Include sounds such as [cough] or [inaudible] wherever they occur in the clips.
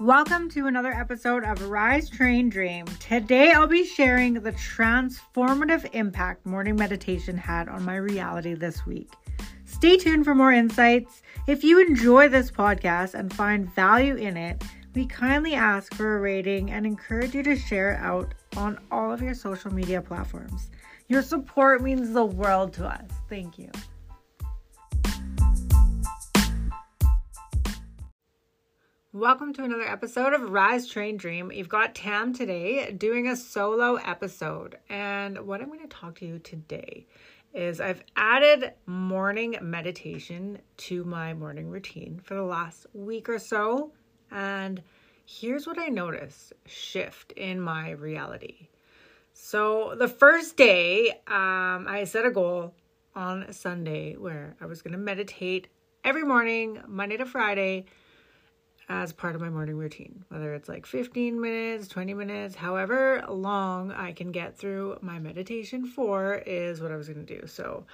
Welcome to another episode of Rise Train Dream. Today I'll be sharing the transformative impact morning meditation had on my reality this week. Stay tuned for more insights. If you enjoy this podcast and find value in it, we kindly ask for a rating and encourage you to share it out on all of your social media platforms. Your support means the world to us. Thank you. Welcome to another episode of Rise Train Dream. You've got Tam today doing a solo episode. And what I'm going to talk to you today is I've added morning meditation to my morning routine for the last week or so. And here's what I noticed shift in my reality. So the first day, um, I set a goal on Sunday where I was going to meditate every morning, Monday to Friday as part of my morning routine, whether it's like 15 minutes, 20 minutes, however long I can get through my meditation for is what I was going to do. So,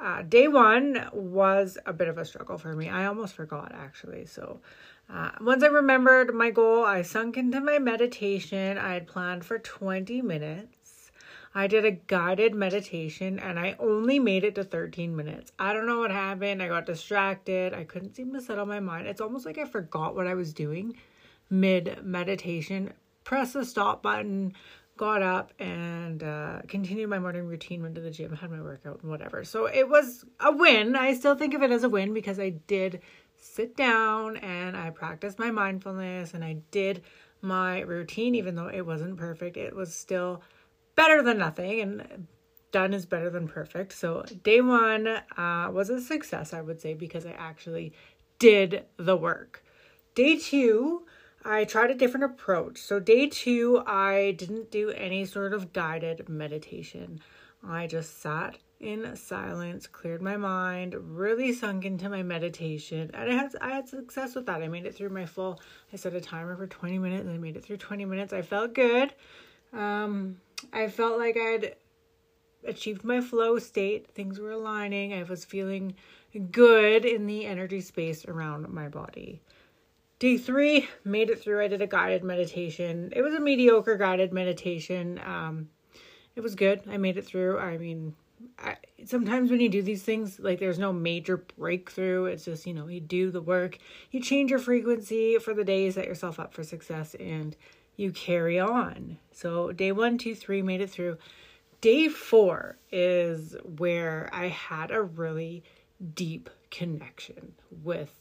uh, day one was a bit of a struggle for me. I almost forgot actually. So, uh, once I remembered my goal, I sunk into my meditation. I had planned for 20 minutes. I did a guided meditation and I only made it to 13 minutes. I don't know what happened. I got distracted. I couldn't seem to settle my mind. It's almost like I forgot what I was doing mid meditation. Press the stop button, got up and uh, continued my morning routine, went to the gym, had my workout and whatever. So it was a win. I still think of it as a win because I did sit down and I practiced my mindfulness and I did my routine, even though it wasn't perfect. It was still better than nothing and done is better than perfect. So day one uh, was a success, I would say, because I actually did the work. Day two, I tried a different approach. So day two, I didn't do any sort of guided meditation. I just sat in silence, cleared my mind, really sunk into my meditation, and I had I had success with that. I made it through my full. I set a timer for twenty minutes, and I made it through twenty minutes. I felt good. Um, I felt like I'd achieved my flow state. Things were aligning. I was feeling good in the energy space around my body. Day three, made it through. I did a guided meditation. It was a mediocre guided meditation. Um, it was good. I made it through. I mean, I, sometimes when you do these things, like there's no major breakthrough. It's just, you know, you do the work, you change your frequency for the day, set yourself up for success, and you carry on. So day one, two, three made it through. Day four is where I had a really deep connection with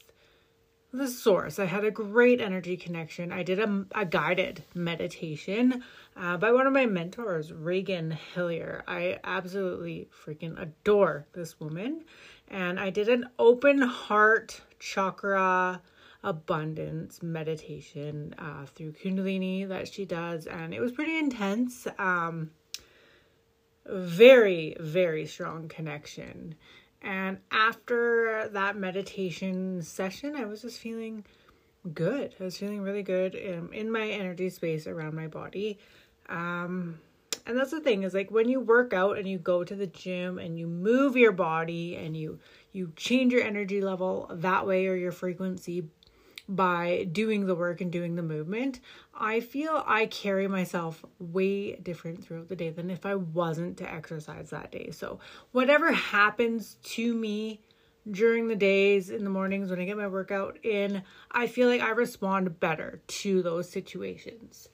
the source. I had a great energy connection. I did a, a guided meditation uh, by one of my mentors, Regan Hillyer. I absolutely freaking adore this woman. And I did an open heart chakra abundance meditation uh, through Kundalini that she does, and it was pretty intense. Um, very, very strong connection. And after that meditation session, I was just feeling good. I was feeling really good in, in my energy space around my body. Um, and that's the thing is like when you work out and you go to the gym and you move your body and you you change your energy level that way or your frequency by doing the work and doing the movement, I feel I carry myself way different throughout the day than if I wasn't to exercise that day. So, whatever happens to me during the days in the mornings when I get my workout in, I feel like I respond better to those situations.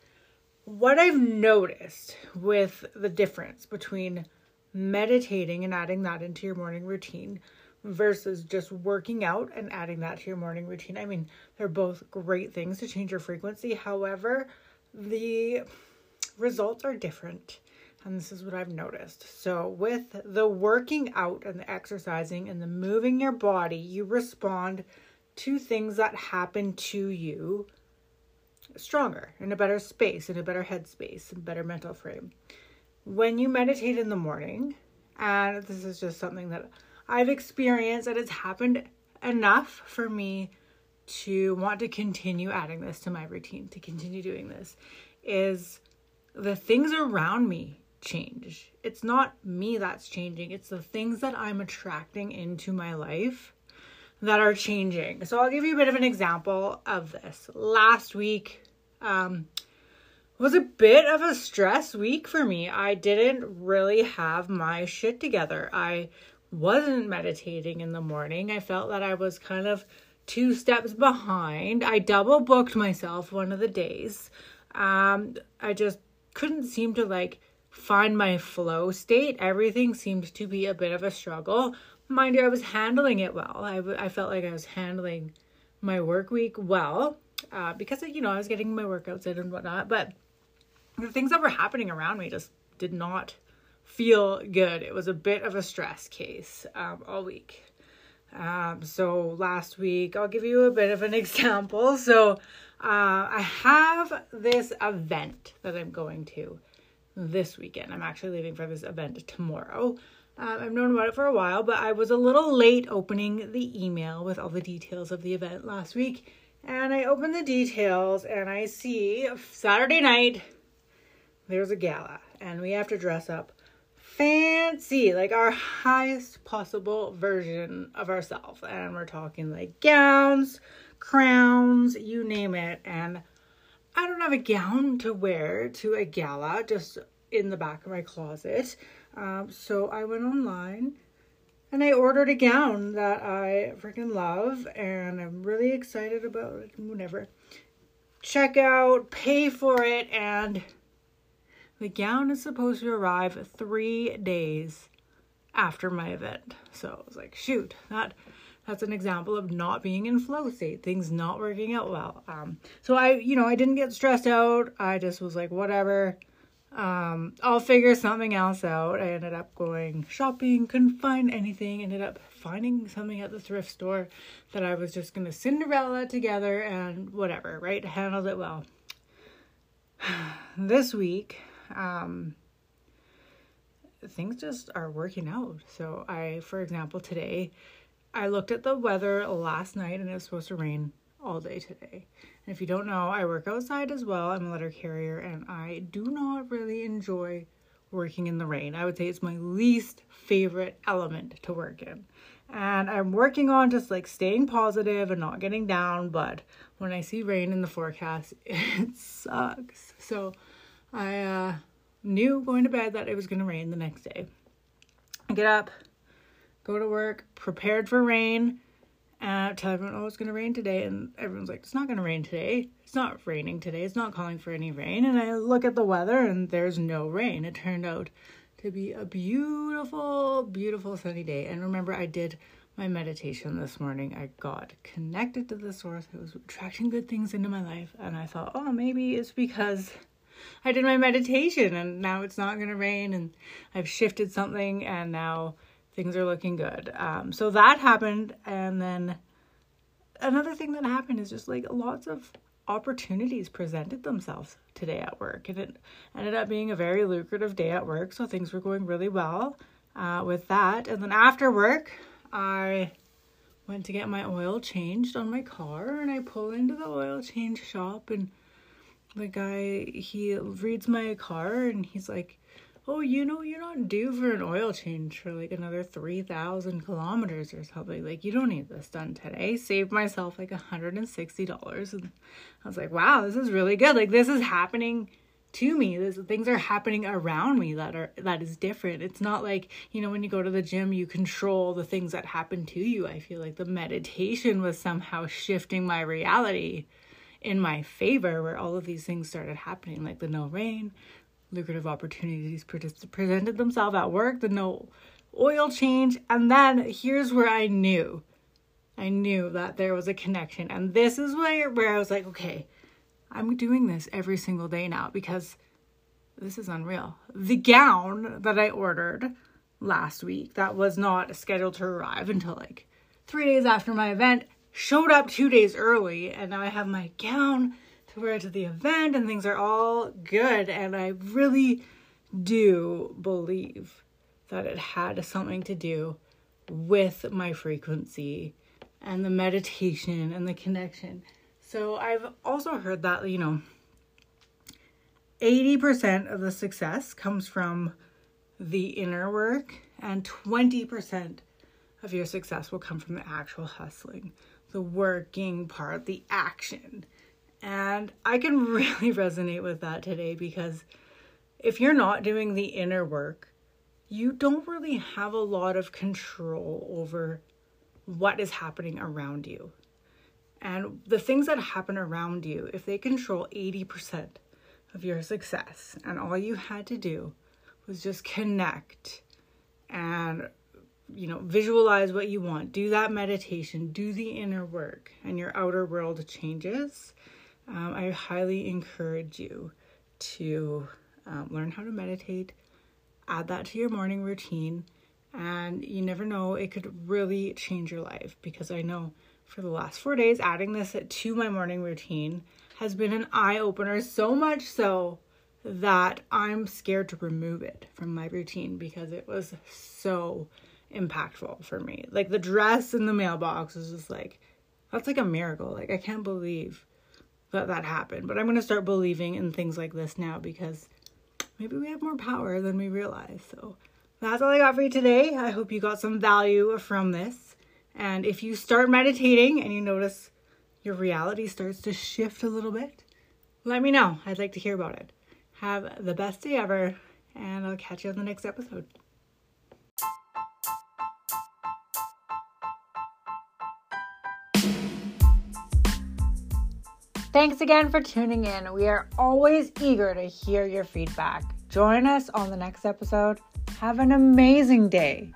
What I've noticed with the difference between meditating and adding that into your morning routine versus just working out and adding that to your morning routine. I mean, they're both great things to change your frequency. However, the results are different. And this is what I've noticed. So, with the working out and the exercising and the moving your body, you respond to things that happen to you stronger, in a better space, in a better headspace, in better mental frame. When you meditate in the morning, and this is just something that I've experienced that it's happened enough for me to want to continue adding this to my routine, to continue doing this, is the things around me change. It's not me that's changing, it's the things that I'm attracting into my life that are changing. So I'll give you a bit of an example of this. Last week um, was a bit of a stress week for me. I didn't really have my shit together. I wasn't meditating in the morning. I felt that I was kind of two steps behind. I double booked myself one of the days. Um, I just couldn't seem to like find my flow state. Everything seemed to be a bit of a struggle. Mind you, I was handling it well. I, I felt like I was handling my work week well uh, because, you know, I was getting my workouts in and whatnot. But the things that were happening around me just did not feel good. It was a bit of a stress case um, all week. Um, so last week, I'll give you a bit of an [laughs] example. So uh, I have this event that I'm going to this weekend. I'm actually leaving for this event tomorrow. Um, I've known about it for a while, but I was a little late opening the email with all the details of the event last week. And I open the details and I see Saturday night, there's a gala, and we have to dress up fancy, like our highest possible version of ourselves. And we're talking like gowns, crowns, you name it. And I don't have a gown to wear to a gala, just in the back of my closet. Um, so I went online and I ordered a gown that I freaking love and I'm really excited about it. Whatever. Check out, pay for it, and the gown is supposed to arrive three days after my event. So I was like, shoot, that that's an example of not being in flow state, things not working out well. Um, so I, you know, I didn't get stressed out. I just was like, whatever. Um, I'll figure something else out. I ended up going shopping, couldn't find anything, ended up finding something at the thrift store that I was just gonna Cinderella together and whatever, right? Handled it well. [sighs] this week, um, things just are working out. So I, for example, today, I looked at the weather last night and it was supposed to rain all day today. And if you don't know, I work outside as well. I'm a letter carrier and I do not really enjoy working in the rain. I would say it's my least favorite element to work in. And I'm working on just like staying positive and not getting down, but when I see rain in the forecast, [laughs] it sucks. So I uh, knew going to bed that it was going to rain the next day. I get up, go to work, prepared for rain, and tell everyone, oh, it's going to rain today. And everyone's like, it's not going to rain today. It's not raining today. It's not calling for any rain. And I look at the weather and there's no rain. It turned out to be a beautiful, beautiful sunny day. And remember, I did my meditation this morning. I got connected to the source. I was attracting good things into my life. And I thought, oh, maybe it's because I did my meditation and now it's not going to rain and I've shifted something and now things are looking good. Um, so that happened. And then another thing that happened is just like lots of opportunities presented themselves today at work. And it ended up being a very lucrative day at work. So things were going really well uh, with that. And then after work, I went to get my oil changed on my car and I pull into the oil change shop and the guy he reads my car and he's like oh you know you're not due for an oil change for like another 3000 kilometers or something. Like you don't need this done today. Saved myself like $160 and i was like wow this is really good. Like this is happening to me. This things are happening around me that are that is different. It's not like you know when you go to the gym you control the things that happen to you. I feel like the meditation was somehow shifting my reality in my favor where all of these things started happening like the no rain lucrative opportunities presented themselves at work the no oil change and then here's where i knew i knew that there was a connection. And this is where where i was like okay i'm doing this every single day now because this is unreal. The gown that i ordered last week that was not scheduled to arrive until like three days after my event showed up two days early and now I have my gown to wear to the event and things are all good. And I really do believe that it had something to do with my frequency and the meditation and the connection. So I've also heard that, you know, 80% of the success comes from the inner work and 20% of your success will come from the actual hustling, the working part, the action. And I can [laughs] really resonate with that today because if you're not doing the inner work, you don't really have a lot of control over what is happening around you. And the things that happen around you, if they control 80% of your success, and all you had to do was just connect and you know visualize what you want. Do that meditation. Do the inner work and your outer world changes. Um, i highly encourage you to um, learn how to meditate add that to your morning routine and you never know it could really change your life because i know for the last four days adding this to my morning routine has been an eye-opener so much so that i'm scared to remove it from my routine because it was so impactful for me like the dress in the mailbox was just like that's like a miracle like i can't believe that that happened but i'm to start believing in things like this now because maybe we have more power than we realize. So that's all I got for you today. I hope you got some value from this. And if you start meditating and you notice your reality starts to shift a little bit, let me know. I'd like to hear about it. Have the best day ever, and I'll catch you on the next episode. Thanks again for tuning in. We are always eager to hear your feedback. Join us on the next episode. Have an amazing day.